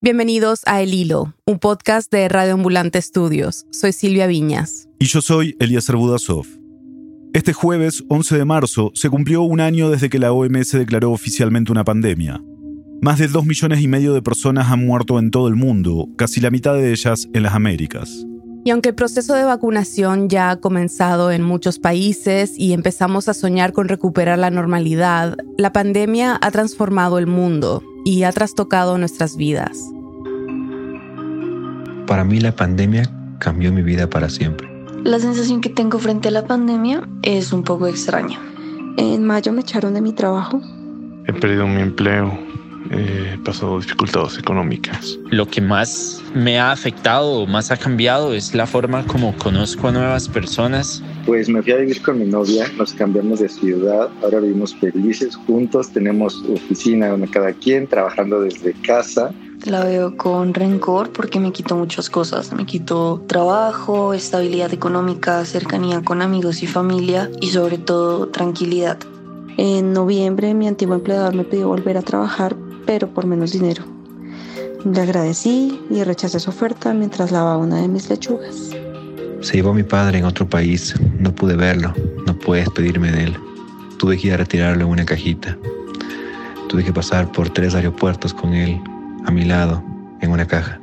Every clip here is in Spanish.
Bienvenidos a El Hilo, un podcast de Radio Ambulante Estudios. Soy Silvia Viñas. Y yo soy Eliezer Budasov. Este jueves, 11 de marzo, se cumplió un año desde que la OMS declaró oficialmente una pandemia. Más de dos millones y medio de personas han muerto en todo el mundo, casi la mitad de ellas en las Américas. Y aunque el proceso de vacunación ya ha comenzado en muchos países y empezamos a soñar con recuperar la normalidad, la pandemia ha transformado el mundo y ha trastocado nuestras vidas. Para mí la pandemia cambió mi vida para siempre. La sensación que tengo frente a la pandemia es un poco extraña. En mayo me echaron de mi trabajo. He perdido mi empleo he pasado dificultades económicas. Lo que más me ha afectado o más ha cambiado es la forma como conozco a nuevas personas. Pues me fui a vivir con mi novia, nos cambiamos de ciudad, ahora vivimos felices juntos, tenemos oficina donde cada quien trabajando desde casa. La veo con rencor porque me quitó muchas cosas. Me quitó trabajo, estabilidad económica, cercanía con amigos y familia y sobre todo tranquilidad. En noviembre mi antiguo empleador me pidió volver a trabajar, pero por menos dinero. Le agradecí y rechacé su oferta mientras lavaba una de mis lechugas. Se llevó a mi padre en otro país, no pude verlo, no pude despedirme de él. Tuve que ir a retirarlo en una cajita. Tuve que pasar por tres aeropuertos con él, a mi lado, en una caja.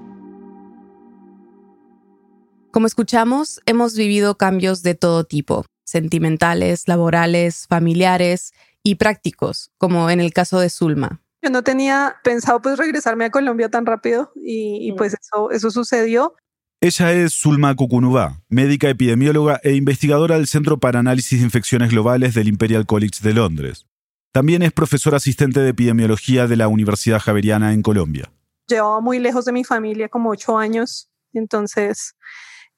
Como escuchamos, hemos vivido cambios de todo tipo, sentimentales, laborales, familiares y prácticos, como en el caso de Zulma. Yo no tenía pensado pues regresarme a Colombia tan rápido y, pues eso, eso sucedió. Ella es Zulma Kukunubá, médica epidemióloga e investigadora del Centro para Análisis de Infecciones Globales del Imperial College de Londres. También es profesora asistente de epidemiología de la Universidad Javeriana en Colombia. Llevaba muy lejos de mi familia, como ocho años, entonces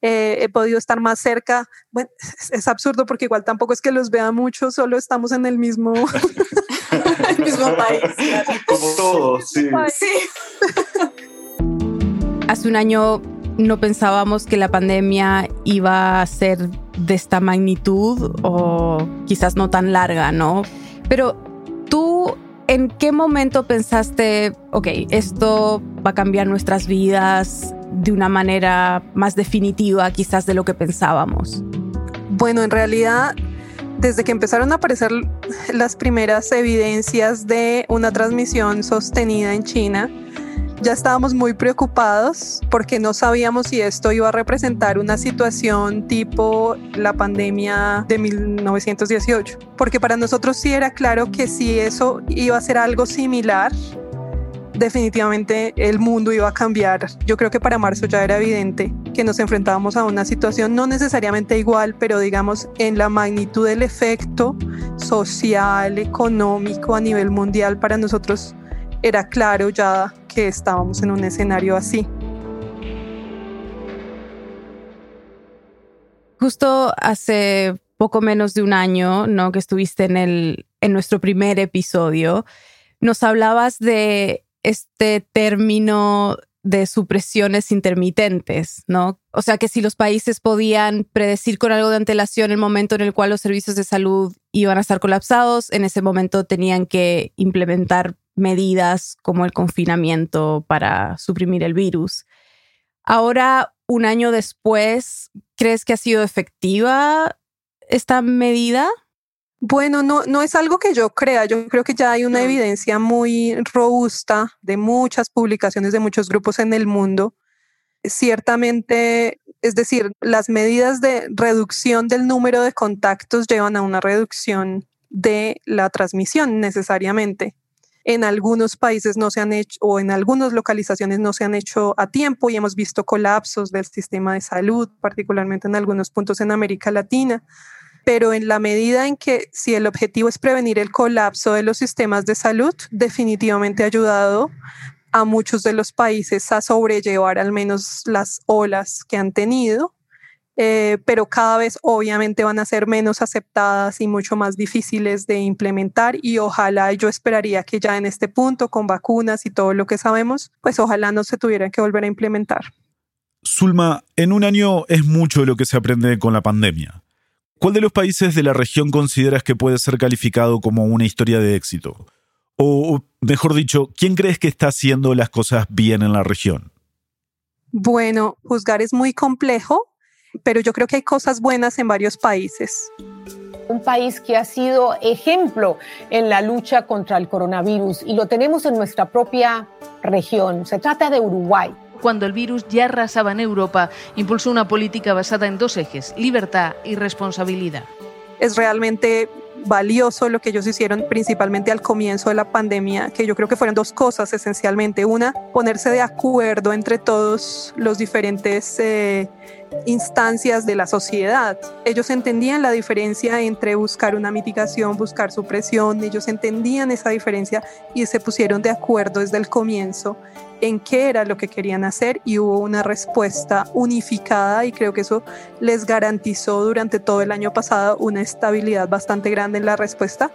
eh, he podido estar más cerca. Bueno, es, absurdo porque igual tampoco es que los vea mucho, solo estamos en el mismo, el mismo país. Como todos, sí. Hace un año no pensábamos que la pandemia iba a ser de esta magnitud o quizás no tan larga, ¿no? Pero tú, ¿en qué momento pensaste, ok, esto va a cambiar nuestras vidas? de una manera más definitiva quizás de lo que pensábamos? Bueno, en realidad, desde que empezaron a aparecer las primeras evidencias de una transmisión sostenida en China, ya estábamos muy preocupados porque no sabíamos si esto iba a representar una situación tipo la pandemia de 1918. Porque para nosotros sí era claro que si eso iba a ser algo similar, definitivamente el mundo iba a cambiar. Yo creo que para marzo ya era evidente que nos enfrentábamos a una situación no necesariamente igual, pero digamos en la magnitud del efecto social, económico a nivel mundial para nosotros era claro ya que estábamos en un escenario así. Justo hace poco menos de un año, ¿no? Que estuviste en el en nuestro primer episodio, nos hablabas de este término de supresiones intermitentes, ¿no? O sea que si los países podían predecir con algo de antelación el momento en el cual los servicios de salud iban a estar colapsados, en ese momento tenían que implementar medidas como el confinamiento para suprimir el virus. Ahora, un año después, ¿crees que ha sido efectiva esta medida? Bueno, no, no es algo que yo crea, yo creo que ya hay una evidencia muy robusta de muchas publicaciones de muchos grupos en el mundo. Ciertamente, es decir, las medidas de reducción del número de contactos llevan a una reducción de la transmisión necesariamente. En algunos países no se han hecho o en algunas localizaciones no se han hecho a tiempo y hemos visto colapsos del sistema de salud, particularmente en algunos puntos en América Latina pero en la medida en que si el objetivo es prevenir el colapso de los sistemas de salud, definitivamente ha ayudado a muchos de los países a sobrellevar al menos las olas que han tenido, eh, pero cada vez obviamente van a ser menos aceptadas y mucho más difíciles de implementar y ojalá yo esperaría que ya en este punto con vacunas y todo lo que sabemos, pues ojalá no se tuvieran que volver a implementar. Zulma, en un año es mucho lo que se aprende con la pandemia. ¿Cuál de los países de la región consideras que puede ser calificado como una historia de éxito? O, mejor dicho, ¿quién crees que está haciendo las cosas bien en la región? Bueno, juzgar es muy complejo, pero yo creo que hay cosas buenas en varios países. Un país que ha sido ejemplo en la lucha contra el coronavirus y lo tenemos en nuestra propia región. Se trata de Uruguay. Cuando el virus ya arrasaba en Europa, impulsó una política basada en dos ejes, libertad y responsabilidad. Es realmente valioso lo que ellos hicieron principalmente al comienzo de la pandemia, que yo creo que fueron dos cosas esencialmente. Una, ponerse de acuerdo entre todos los diferentes eh, instancias de la sociedad. Ellos entendían la diferencia entre buscar una mitigación, buscar supresión, ellos entendían esa diferencia y se pusieron de acuerdo desde el comienzo en qué era lo que querían hacer y hubo una respuesta unificada y creo que eso les garantizó durante todo el año pasado una estabilidad bastante grande en la respuesta.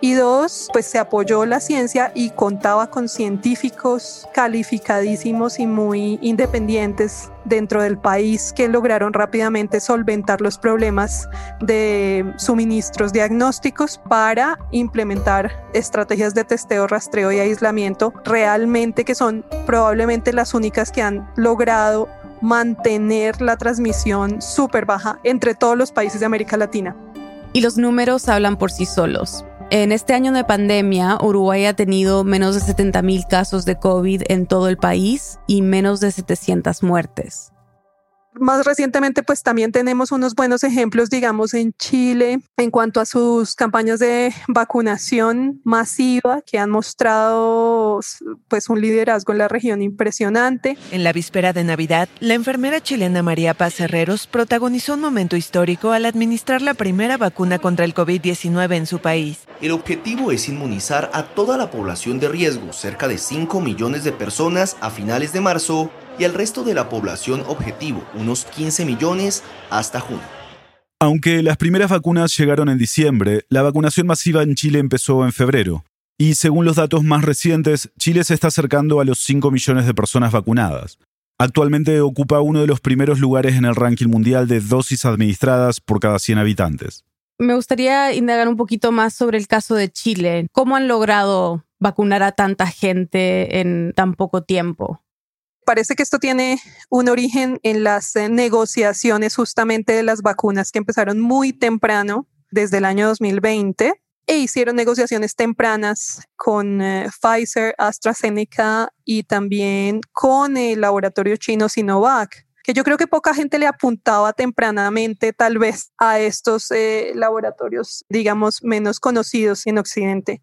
Y dos, pues se apoyó la ciencia y contaba con científicos calificadísimos y muy independientes dentro del país que lograron rápidamente solventar los problemas de suministros diagnósticos para implementar estrategias de testeo, rastreo y aislamiento realmente que son probablemente las únicas que han logrado mantener la transmisión súper baja entre todos los países de América Latina. Y los números hablan por sí solos. En este año de pandemia, Uruguay ha tenido menos de 70 mil casos de COVID en todo el país y menos de 700 muertes más recientemente, pues también tenemos unos buenos ejemplos, digamos, en Chile en cuanto a sus campañas de vacunación masiva que han mostrado pues un liderazgo en la región impresionante. En la víspera de Navidad, la enfermera chilena María Paz Herreros protagonizó un momento histórico al administrar la primera vacuna contra el COVID-19 en su país. El objetivo es inmunizar a toda la población de riesgo, cerca de 5 millones de personas a finales de marzo y al resto de la población objetivo, unos 15 millones, hasta junio. Aunque las primeras vacunas llegaron en diciembre, la vacunación masiva en Chile empezó en febrero. Y según los datos más recientes, Chile se está acercando a los 5 millones de personas vacunadas. Actualmente ocupa uno de los primeros lugares en el ranking mundial de dosis administradas por cada 100 habitantes. Me gustaría indagar un poquito más sobre el caso de Chile. ¿Cómo han logrado vacunar a tanta gente en tan poco tiempo? Parece que esto tiene un origen en las eh, negociaciones justamente de las vacunas que empezaron muy temprano, desde el año 2020, e hicieron negociaciones tempranas con eh, Pfizer, AstraZeneca y también con el laboratorio chino Sinovac que yo creo que poca gente le apuntaba tempranamente tal vez a estos eh, laboratorios, digamos, menos conocidos en Occidente.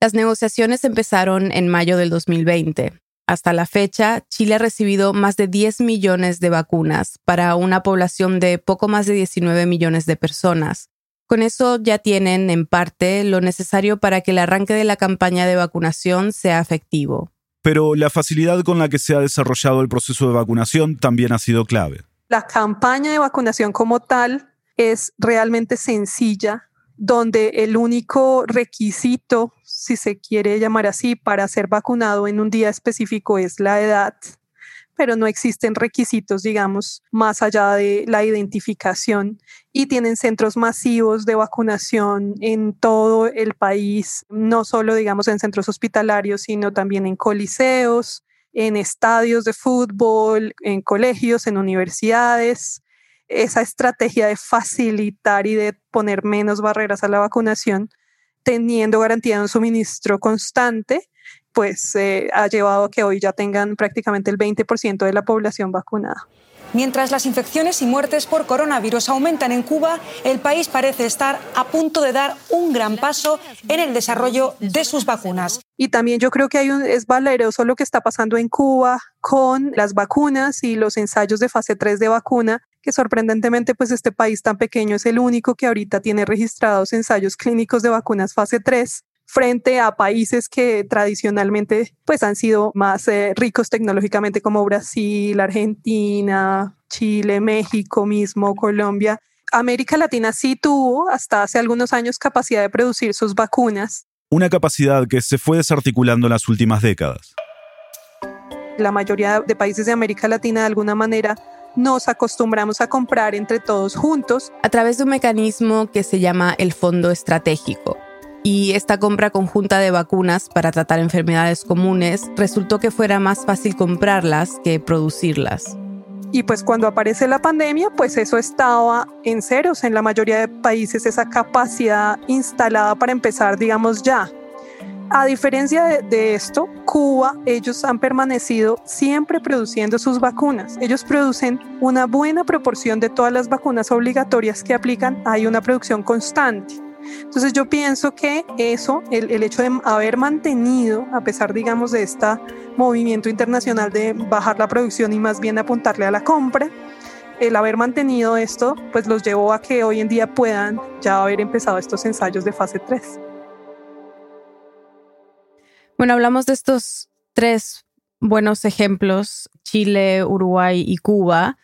Las negociaciones empezaron en mayo del 2020. Hasta la fecha, Chile ha recibido más de 10 millones de vacunas para una población de poco más de 19 millones de personas. Con eso ya tienen, en parte, lo necesario para que el arranque de la campaña de vacunación sea efectivo. Pero la facilidad con la que se ha desarrollado el proceso de vacunación también ha sido clave. La campaña de vacunación como tal es realmente sencilla, donde el único requisito, si se quiere llamar así, para ser vacunado en un día específico es la edad, pero no existen requisitos, digamos, más allá de la identificación. Y tienen centros masivos de vacunación en todo el país, no solo, digamos, en centros hospitalarios, sino también en coliseos, en estadios de fútbol, en colegios, en universidades. Esa estrategia de facilitar y de poner menos barreras a la vacunación, teniendo garantía de un suministro constante, pues eh, ha llevado a que hoy ya tengan prácticamente el 20% de la población vacunada. Mientras las infecciones y muertes por coronavirus aumentan en Cuba, el país parece estar a punto de dar un gran paso en el desarrollo de sus vacunas. Y también yo creo que hay un, es valeroso lo que está pasando en Cuba con las vacunas y los ensayos de fase 3 de vacuna, que sorprendentemente pues este país tan pequeño es el único que ahorita tiene registrados ensayos clínicos de vacunas fase 3 frente a países que tradicionalmente pues han sido más eh, ricos tecnológicamente como Brasil, Argentina, Chile, México mismo, Colombia. América Latina sí tuvo hasta hace algunos años capacidad de producir sus vacunas. Una capacidad que se fue desarticulando en las últimas décadas. La mayoría de países de América Latina de alguna manera nos acostumbramos a comprar entre todos juntos. A través de un mecanismo que se llama el Fondo Estratégico y esta compra conjunta de vacunas para tratar enfermedades comunes resultó que fuera más fácil comprarlas que producirlas. Y pues cuando aparece la pandemia, pues eso estaba en ceros en la mayoría de países, esa capacidad instalada para empezar, digamos, ya. A diferencia de, esto, Cuba, ellos han permanecido siempre produciendo sus vacunas. Ellos producen una buena proporción de todas las vacunas obligatorias que aplican. Hay una producción constante. Entonces yo pienso que eso, el, el hecho de haber mantenido, a pesar, digamos, de este movimiento internacional de bajar la producción y más bien apuntarle a la compra, el haber mantenido esto, pues los llevó a que hoy en día puedan ya haber empezado estos ensayos de fase 3. Bueno, hablamos de estos tres buenos ejemplos, Chile, Uruguay y Cuba.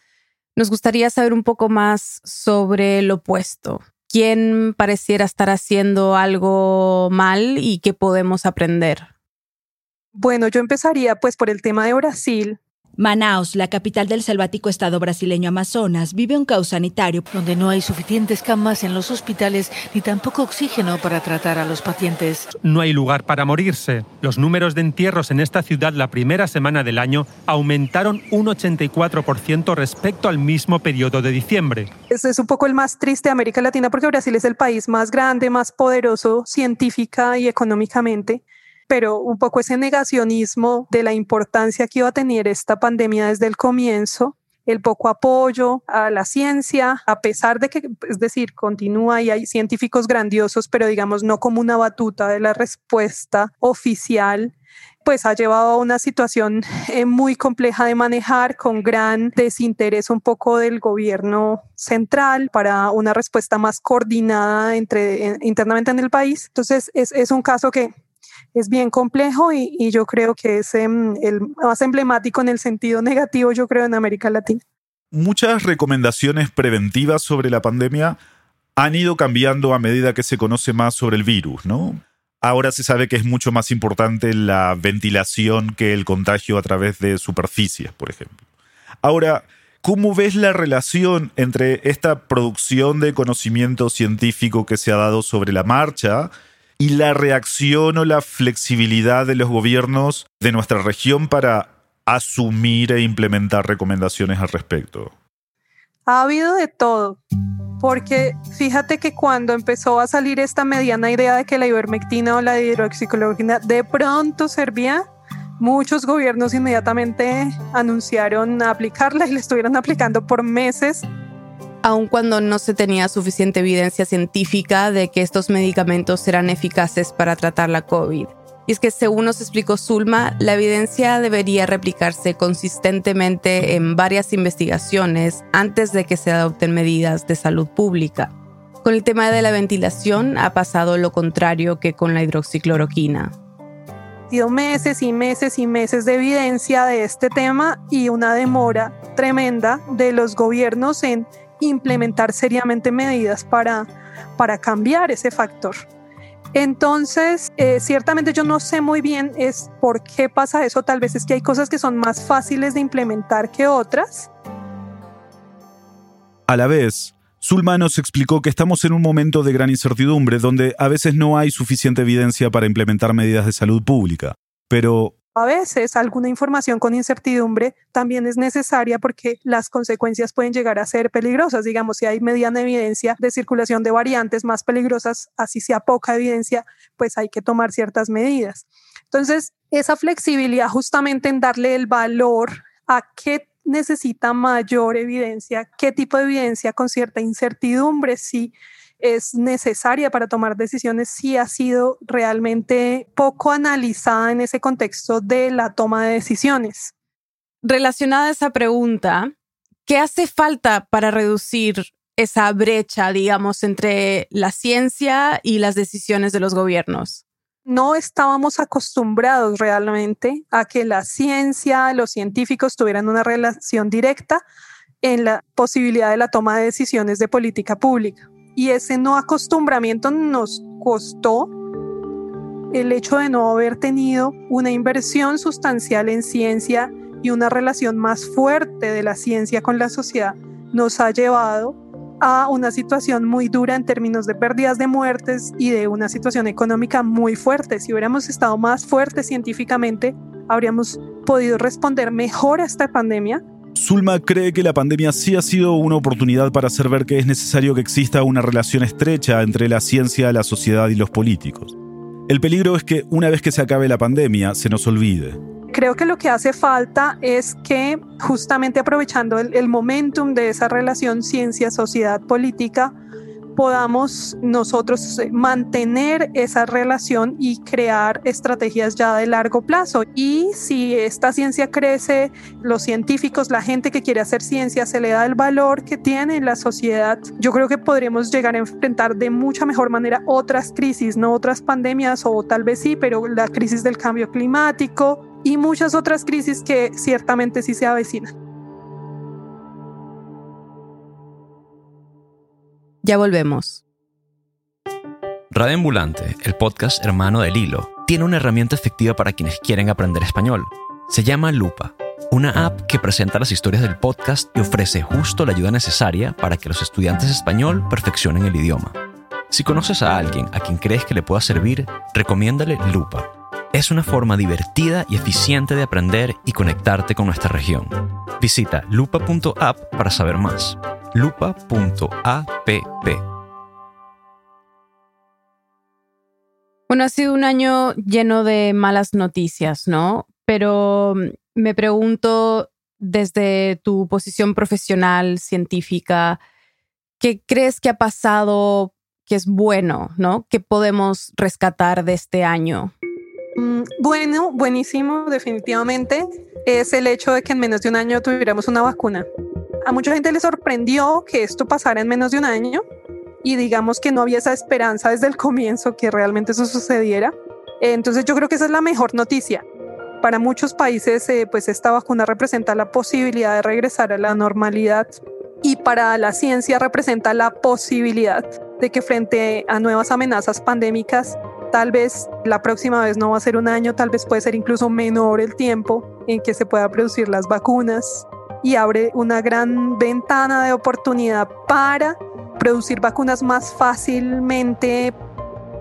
Nos gustaría saber un poco más sobre lo opuesto. ¿Quién pareciera estar haciendo algo mal y qué podemos aprender? Bueno, yo empezaría pues por el tema de Brasil, Manaus, la capital del selvático estado brasileño Amazonas, vive un caos sanitario donde no hay suficientes camas en los hospitales ni tampoco oxígeno para tratar a los pacientes. No hay lugar para morirse. Los números de entierros en esta ciudad la primera semana del año aumentaron un 84% respecto al mismo periodo de diciembre. Ese es un poco el más triste de América Latina porque Brasil es el país más grande, más poderoso científica y económicamente pero un poco ese negacionismo de la importancia que iba a tener esta pandemia desde el comienzo, el poco apoyo a la ciencia, a pesar de que, es decir, continúa y hay científicos grandiosos, pero digamos no como una batuta de la respuesta oficial pues ha llevado a una situación eh, muy compleja de manejar, con gran desinterés un poco del gobierno central para una respuesta más coordinada entre, internamente en el país. Entonces, es, es un caso que es bien complejo y, yo creo que es em, el más emblemático en el sentido negativo, yo creo, en América Latina. Muchas recomendaciones preventivas sobre la pandemia han ido cambiando a medida que se conoce más sobre el virus, ¿no? Ahora se sabe que es mucho más importante la ventilación que el contagio a través de superficies, por ejemplo. Ahora, ¿cómo ves la relación entre esta producción de conocimiento científico que se ha dado sobre la marcha y la reacción o la flexibilidad de los gobiernos de nuestra región para asumir e implementar recomendaciones al respecto? Ha habido de todo, porque fíjate que cuando empezó a salir esta mediana idea de que la ivermectina o la hidroxicloroquina de pronto servía, muchos gobiernos inmediatamente anunciaron aplicarla y la estuvieron aplicando por meses aun cuando no se tenía suficiente evidencia científica de que estos medicamentos eran eficaces para tratar la COVID. Y es que según nos explicó Zulma, la evidencia debería replicarse consistentemente en varias investigaciones antes de que se adopten medidas de salud pública. Con el tema de la ventilación ha pasado lo contrario que con la hidroxicloroquina. Dio meses y meses y meses de evidencia de este tema y una demora tremenda de los gobiernos en implementar seriamente medidas para, para cambiar ese factor. Entonces, eh, ciertamente yo no sé muy bien es por qué pasa eso. Tal vez es que hay cosas que son más fáciles de implementar que otras. A la vez, Zulma nos explicó que estamos en un momento de gran incertidumbre donde a veces no hay suficiente evidencia para implementar medidas de salud pública. Pero a veces alguna información con incertidumbre también es necesaria porque las consecuencias pueden llegar a ser peligrosas. Digamos, si hay mediana evidencia de circulación de variantes más peligrosas, así sea poca evidencia, pues hay que tomar ciertas medidas. Entonces, esa flexibilidad justamente en darle el valor a qué necesita mayor evidencia, qué tipo de evidencia con cierta incertidumbre, sí es necesaria para tomar decisiones si ha sido realmente poco analizada en ese contexto de la toma de decisiones. Relacionada a esa pregunta, ¿qué hace falta para reducir esa brecha, digamos, entre la ciencia y las decisiones de los gobiernos? No estábamos acostumbrados realmente a que la ciencia, los científicos tuvieran una relación directa en la posibilidad de la toma de decisiones de política pública y ese no acostumbramiento nos costó el hecho de no haber tenido una inversión sustancial en ciencia y una relación más fuerte de la ciencia con la sociedad nos ha llevado a una situación muy dura en términos de pérdidas de muertes y de una situación económica muy fuerte. Si hubiéramos estado más fuertes científicamente, habríamos podido responder mejor a esta pandemia. Zulma cree que la pandemia sí ha sido una oportunidad para hacer ver que es necesario que exista una relación estrecha entre la ciencia, la sociedad y los políticos. El peligro es que una vez que se acabe la pandemia se nos olvide creo que lo que hace falta es que justamente aprovechando el, momentum de esa relación ciencia, sociedad, política, podamos nosotros eh, mantener esa relación y crear estrategias ya de largo plazo. Y si esta ciencia crece, los científicos, la gente que quiere hacer ciencia, se le da el valor que tiene en la sociedad, yo creo que podremos llegar a enfrentar de mucha mejor manera otras crisis, no otras pandemias o tal vez sí, pero la crisis del cambio climático, y muchas otras crisis que ciertamente sí se avecinan. Ya volvemos. Radio Ambulante, el podcast hermano del hilo, tiene una herramienta efectiva para quienes quieren aprender español. Se llama Lupa, una app que presenta las historias del podcast y ofrece justo la ayuda necesaria para que los estudiantes español perfeccionen el idioma. Si conoces a alguien a quien crees que le pueda servir, recomiéndale Lupa es una forma divertida y eficiente de aprender y conectarte con nuestra región. Visita lupa.app para saber más. lupa.app. Bueno, ha sido un año lleno de malas noticias, ¿no? Pero mm, me pregunto desde tu posición profesional, científica, ¿qué crees que ha pasado que es bueno, ¿no? ¿Qué podemos rescatar de este año? Mm, bueno, buenísimo, definitivamente, es el hecho de que en menos de un año tuviéramos una vacuna. A mucha gente le sorprendió que esto pasara en menos de un año y digamos que no había esa esperanza desde el comienzo que realmente eso sucediera. Entonces yo creo que esa es la mejor noticia. Para muchos países, eh, pues esta vacuna representa la posibilidad de regresar a la normalidad y para la ciencia representa la posibilidad de que frente a nuevas amenazas pandémicas Tal vez la próxima vez no va a ser un año, tal vez puede ser incluso menor el tiempo en que se pueda producir las vacunas y abre una gran ventana de oportunidad para producir vacunas más fácilmente.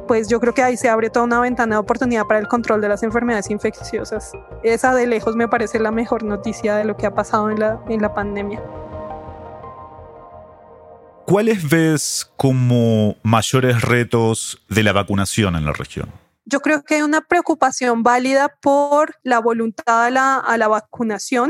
Pues yo creo que ahí se abre toda una ventana de oportunidad para el control de las enfermedades infecciosas. Esa de lejos me parece la mejor noticia de lo que ha pasado en la, en la pandemia. ¿Cuáles ves como mayores retos de la vacunación en la región? Yo creo que hay una preocupación válida por la voluntad a la, a la vacunación,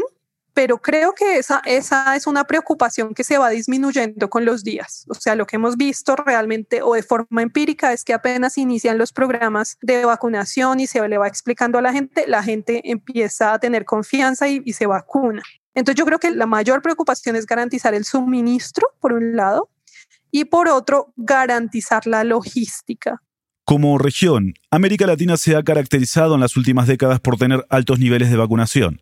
pero creo que esa, esa es una preocupación que se va disminuyendo con los días. O sea, lo que hemos visto realmente o de forma empírica es que apenas inician los programas de vacunación y se le va explicando a la gente, la gente empieza a tener confianza y, y se vacuna. Entonces yo creo que la mayor preocupación es garantizar el suministro, por un lado, y por otro, garantizar la logística. Como región, América Latina se ha caracterizado en las últimas décadas por tener altos niveles de vacunación.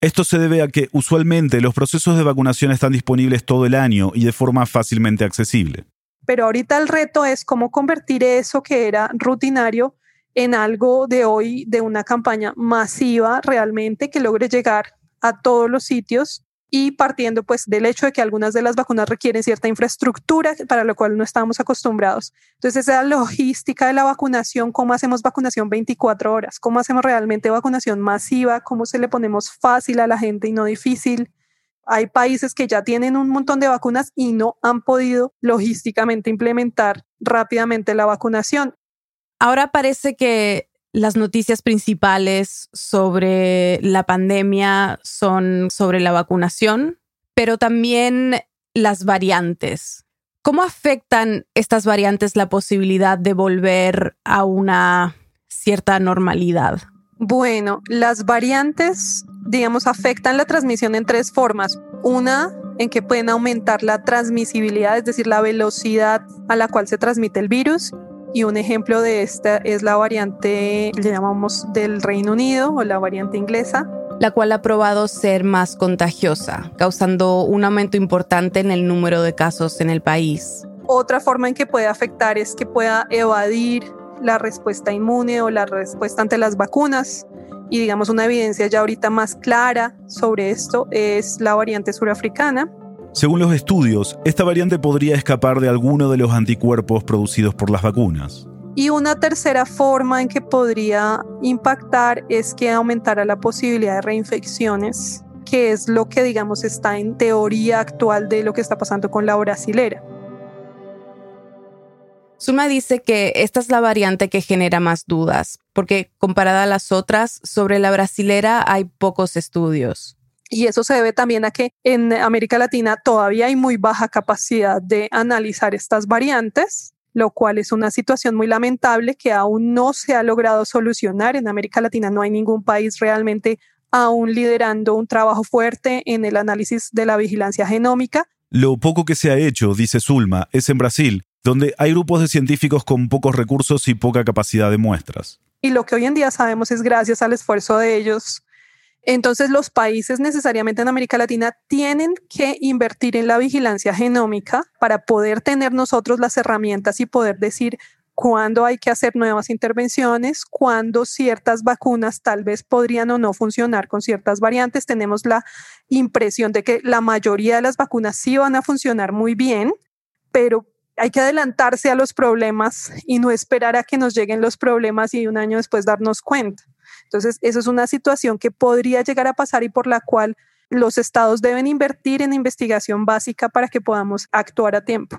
Esto se debe a que usualmente los procesos de vacunación están disponibles todo el año y de forma fácilmente accesible. Pero ahorita el reto es cómo convertir eso que era rutinario en algo de hoy, de una campaña masiva realmente que logre llegar a todos los sitios y partiendo pues del hecho de que algunas de las vacunas requieren cierta infraestructura para lo cual no estamos acostumbrados. Entonces esa logística de la vacunación, cómo hacemos vacunación 24 horas, cómo hacemos realmente vacunación masiva, cómo se le ponemos fácil a la gente y no difícil. Hay países que ya tienen un montón de vacunas y no han podido logísticamente implementar rápidamente la vacunación. Ahora parece que las noticias principales sobre la pandemia son sobre la vacunación, pero también las variantes. ¿Cómo afectan estas variantes la posibilidad de volver a una cierta normalidad? Bueno, las variantes, digamos, afectan la transmisión en tres formas. Una, en que pueden aumentar la transmisibilidad, es decir, la velocidad a la cual se transmite el virus y un ejemplo de esta es la variante, le llamamos del Reino Unido o la variante inglesa. La cual ha probado ser más contagiosa, causando un aumento importante en el número de casos en el país. Otra forma en que puede afectar es que pueda evadir la respuesta inmune o la respuesta ante las vacunas. Y digamos una evidencia ya ahorita más clara sobre esto es la variante surafricana, Según los estudios, esta variante podría escapar de alguno de los anticuerpos producidos por las vacunas. Y una tercera forma en que podría impactar es que aumentara la posibilidad de reinfecciones, que es lo que digamos está en teoría actual de lo que está pasando con la brasilera. Suma dice que esta es la variante que genera más dudas, porque comparada a las otras, sobre la brasilera hay pocos estudios. Y eso se debe también a que en América Latina todavía hay muy baja capacidad de analizar estas variantes, lo cual es una situación muy lamentable que aún no se ha logrado solucionar. En América Latina no hay ningún país realmente aún liderando un trabajo fuerte en el análisis de la vigilancia genómica. Lo poco que se ha hecho, dice Zulma, es en Brasil, donde hay grupos de científicos con pocos recursos y poca capacidad de muestras. Y lo que hoy en día sabemos es gracias al esfuerzo de ellos. Entonces los países necesariamente en América Latina tienen que invertir en la vigilancia genómica para poder tener nosotros las herramientas y poder decir cuándo hay que hacer nuevas intervenciones, cuándo ciertas vacunas tal vez podrían o no funcionar con ciertas variantes. Tenemos la impresión de que la mayoría de las vacunas sí van a funcionar muy bien, pero hay que adelantarse a los problemas y no esperar a que nos lleguen los problemas y un año después darnos cuenta. Entonces, eso es una situación que podría llegar a pasar y por la cual los estados deben invertir en investigación básica para que podamos actuar a tiempo.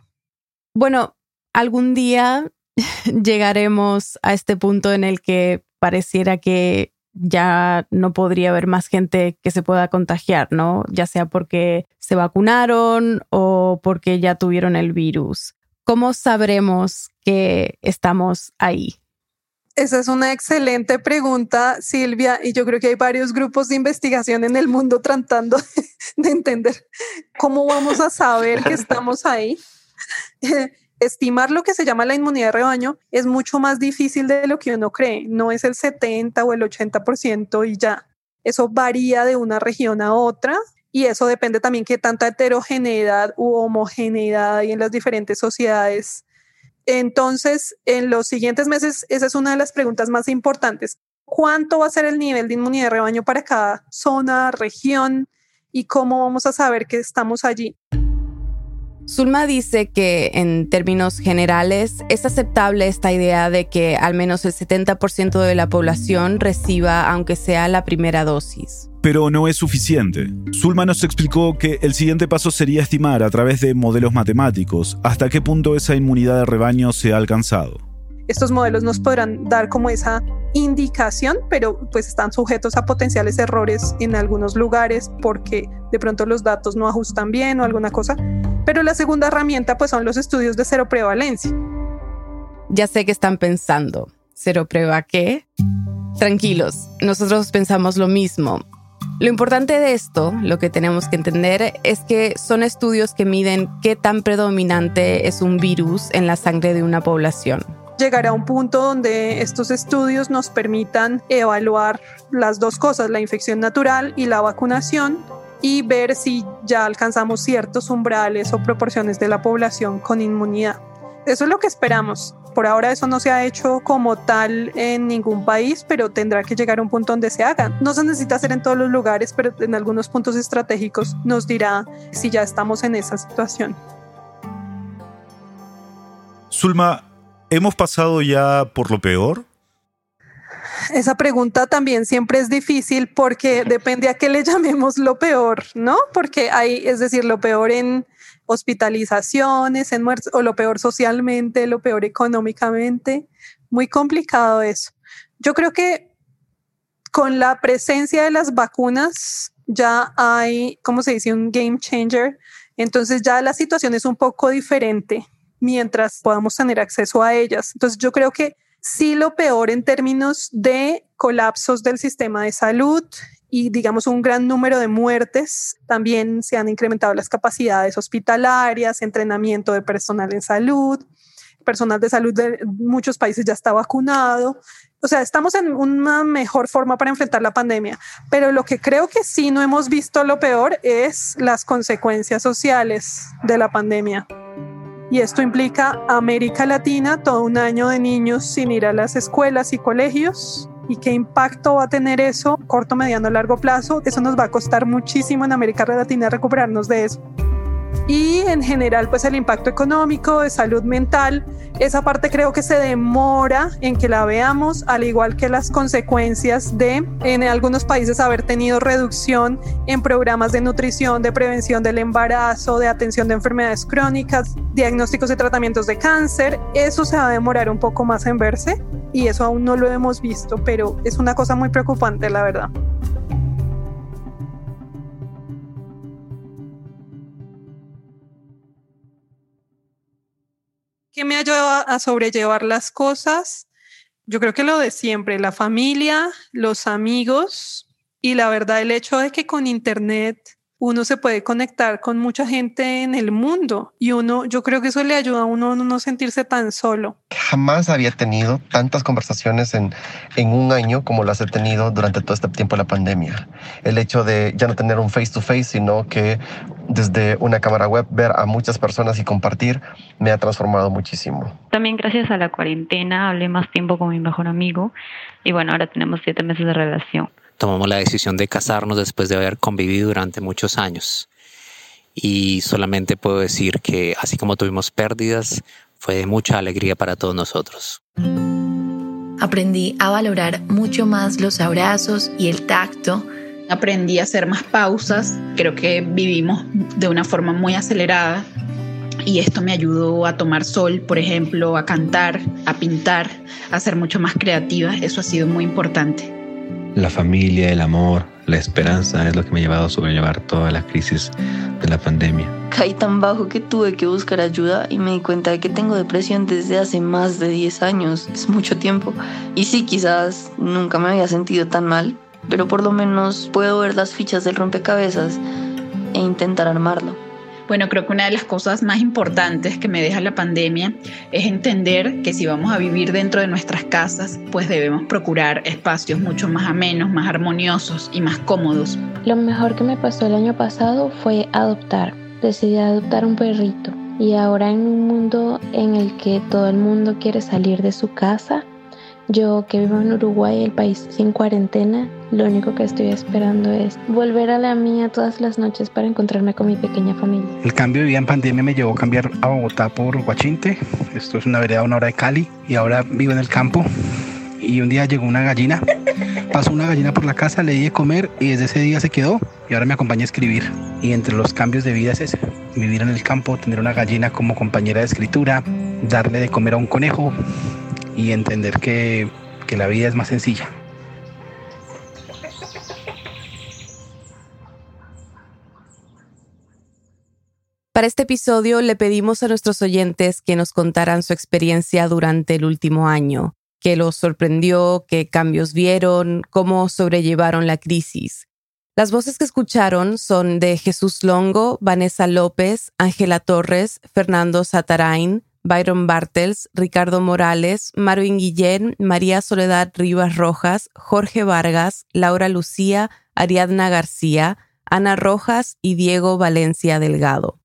Bueno, algún día llegaremos a este punto en el que pareciera que ya no podría haber más gente que se pueda contagiar, ¿no? Ya sea porque se vacunaron o porque ya tuvieron el virus. ¿Cómo sabremos que estamos ahí? Esa es una excelente pregunta, Silvia, y yo creo que hay varios grupos de investigación en el mundo tratando de entender cómo vamos a saber que estamos ahí. Estimar lo que se llama la inmunidad de rebaño es mucho más difícil de lo que uno cree. No es el 70 o el 80% y ya. Eso varía de una región a otra y eso depende también qué tanta heterogeneidad u homogeneidad hay en las diferentes sociedades. Entonces, en los siguientes meses, esa es una de las preguntas más importantes. ¿Cuánto va a ser el nivel de inmunidad de rebaño para cada zona, región y cómo vamos a saber que estamos allí? Zulma dice que en términos generales es aceptable esta idea de que al menos el 70% de la población reciba aunque sea la primera dosis. Pero no es suficiente. Zulma nos explicó que el siguiente paso sería estimar a través de modelos matemáticos hasta qué punto esa inmunidad de rebaño se ha alcanzado. Estos modelos nos podrán dar como esa indicación, pero pues están sujetos a potenciales errores en algunos lugares porque de pronto los datos no ajustan bien o alguna cosa. Pero la segunda herramienta pues son los estudios de cero prevalencia. Ya sé que están pensando, ¿cero prueba qué? Tranquilos, nosotros pensamos lo mismo. Lo importante de esto, lo que tenemos que entender, es que son estudios que miden qué tan predominante es un virus en la sangre de una población. Llegará a un punto donde estos estudios nos permitan evaluar las dos cosas, la infección natural y la vacunación, y ver si ya alcanzamos ciertos umbrales o proporciones de la población con inmunidad. Eso es lo que esperamos. Por ahora eso no se ha hecho como tal en ningún país, pero tendrá que llegar a un punto donde se haga. No se necesita hacer en todos los lugares, pero en algunos puntos estratégicos nos dirá si ya estamos en esa situación. Zulma, ¿hemos pasado ya por lo peor? esa pregunta también siempre es difícil porque depende a qué le llamemos lo peor, ¿no? Porque hay, es decir, lo peor en hospitalizaciones, en muertes, o lo peor socialmente, lo peor económicamente. Muy complicado eso. Yo creo que con la presencia de las vacunas ya hay, ¿cómo se dice? Un game changer. Entonces ya la situación es un poco diferente mientras podamos tener acceso a ellas. Entonces yo creo que sí lo peor en términos de colapsos del sistema de salud y digamos un gran número de muertes. También se han incrementado las capacidades hospitalarias, entrenamiento de personal en salud, personal de salud de muchos países ya está vacunado. O sea, estamos en una mejor forma para enfrentar la pandemia, pero lo que creo que sí no hemos visto lo peor es las consecuencias sociales de la pandemia. Y esto implica América Latina, todo un año de niños sin ir a las escuelas y colegios. ¿Y qué impacto va a tener eso, corto, mediano, largo plazo? Eso nos va a costar muchísimo en América Latina recuperarnos de eso. Y en general pues el impacto económico de salud mental, esa parte creo que se demora en que la veamos, al igual que las consecuencias de en algunos países haber tenido reducción en programas de nutrición, de prevención del embarazo, de atención de enfermedades crónicas, diagnósticos y tratamientos de cáncer, eso se va a demorar un poco más en verse y eso aún no lo hemos visto, pero es una cosa muy preocupante la verdad. ¿Qué me ayuda a sobrellevar las cosas? Yo creo que lo de siempre, la familia, los amigos y la verdad el hecho de que con internet uno se puede conectar con mucha gente en el mundo y uno, yo creo que eso le ayuda a uno a no sentirse tan solo. Jamás había tenido tantas conversaciones en, en un año como las he tenido durante todo este tiempo de la pandemia. El hecho de ya no tener un face to face, sino que desde una cámara web ver a muchas personas y compartir me ha transformado muchísimo. También gracias a la cuarentena hablé más tiempo con mi mejor amigo y bueno, ahora tenemos siete meses de relación tomamos la decisión de casarnos después de haber convivido durante muchos años. Y solamente puedo decir que así como tuvimos pérdidas, fue de mucha alegría para todos nosotros. Aprendí a valorar mucho más los abrazos y el tacto. Aprendí a hacer más pausas. Creo que vivimos de una forma muy acelerada y esto me ayudó a tomar sol, por ejemplo, a cantar, a pintar, a ser mucho más creativa. Eso ha sido muy importante. La familia, el amor, la esperanza es lo que me ha llevado a sobrellevar toda la crisis de la pandemia. Caí tan bajo que tuve que buscar ayuda y me di cuenta de que tengo depresión desde hace más de 10 años. Es mucho tiempo. Y sí, quizás nunca me había sentido tan mal, pero por lo menos puedo ver las fichas del rompecabezas e intentar armarlo. Bueno, creo que una de las cosas más importantes que me deja la pandemia es entender que si vamos a vivir dentro de nuestras casas, pues debemos procurar espacios mucho más amenos, más armoniosos y más cómodos. Lo mejor que me pasó el año pasado fue adoptar. Decidí adoptar un perrito y ahora en un mundo en el que todo el mundo quiere salir de su casa, yo que vivo en Uruguay, el país sin cuarentena, lo único que estoy esperando es volver a la mía todas las noches para encontrarme con mi pequeña familia. El cambio de vida en pandemia me llevó a cambiar a Bogotá por Guachinte. Esto es una vereda a una hora de Cali y ahora vivo en el campo. Y un día llegó una gallina, pasó una gallina por la casa, le di de comer y desde ese día se quedó y ahora me acompaña a escribir. Y entre los cambios de vida es ese, vivir en el campo, tener una gallina como compañera de escritura, darle de comer a un conejo, y entender que, que la vida es más sencilla. Para este episodio le pedimos a nuestros oyentes que nos contaran su experiencia durante el último año, qué los sorprendió, qué cambios vieron, cómo sobrellevaron la crisis. Las voces que escucharon son de Jesús Longo, Vanessa López, Ángela Torres, Fernando Satarain, Byron Bartels, Ricardo Morales, Marvin Guillén, María Soledad Rivas Rojas, Jorge Vargas, Laura Lucía, Ariadna García, Ana Rojas y Diego Valencia Delgado.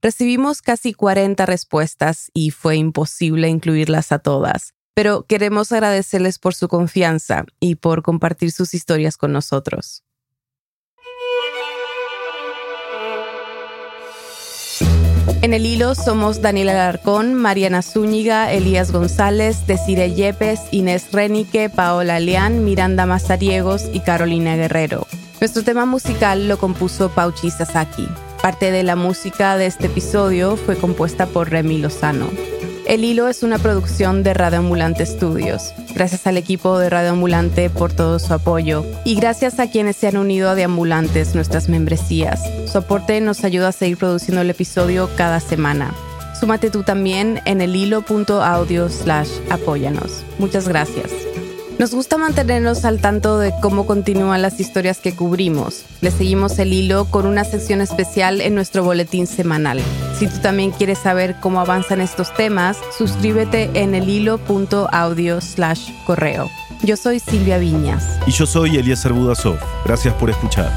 Recibimos casi 40 respuestas y fue imposible incluirlas a todas, pero queremos agradecerles por su confianza y por compartir sus historias con nosotros. En el hilo somos Daniela Alarcón, Mariana Zúñiga, Elías González, Desire Yepes, Inés Renique, Paola Leán, Miranda Mazariegos y Carolina Guerrero. Nuestro tema musical lo compuso Pauchi Sasaki. Parte de la música de este episodio fue compuesta por Remy Lozano. El Hilo es una producción de Radio Ambulante Studios. Gracias al equipo de Radio Ambulante por todo su apoyo y gracias a quienes se han unido a Deambulantes, nuestras membresías. Su aporte nos ayuda a seguir produciendo el episodio cada semana. Súmate tú también en el hilo.audio slash apóyanos. Muchas gracias. Nos gusta mantenernos al tanto de cómo continúan las historias que cubrimos. Le seguimos el hilo con una sección especial en nuestro boletín semanal. Si tú también quieres saber cómo avanzan estos temas, suscríbete en el hilo.audio slash correo. Yo soy Silvia Viñas. Y yo soy Eliezer Budasov. Gracias por escuchar.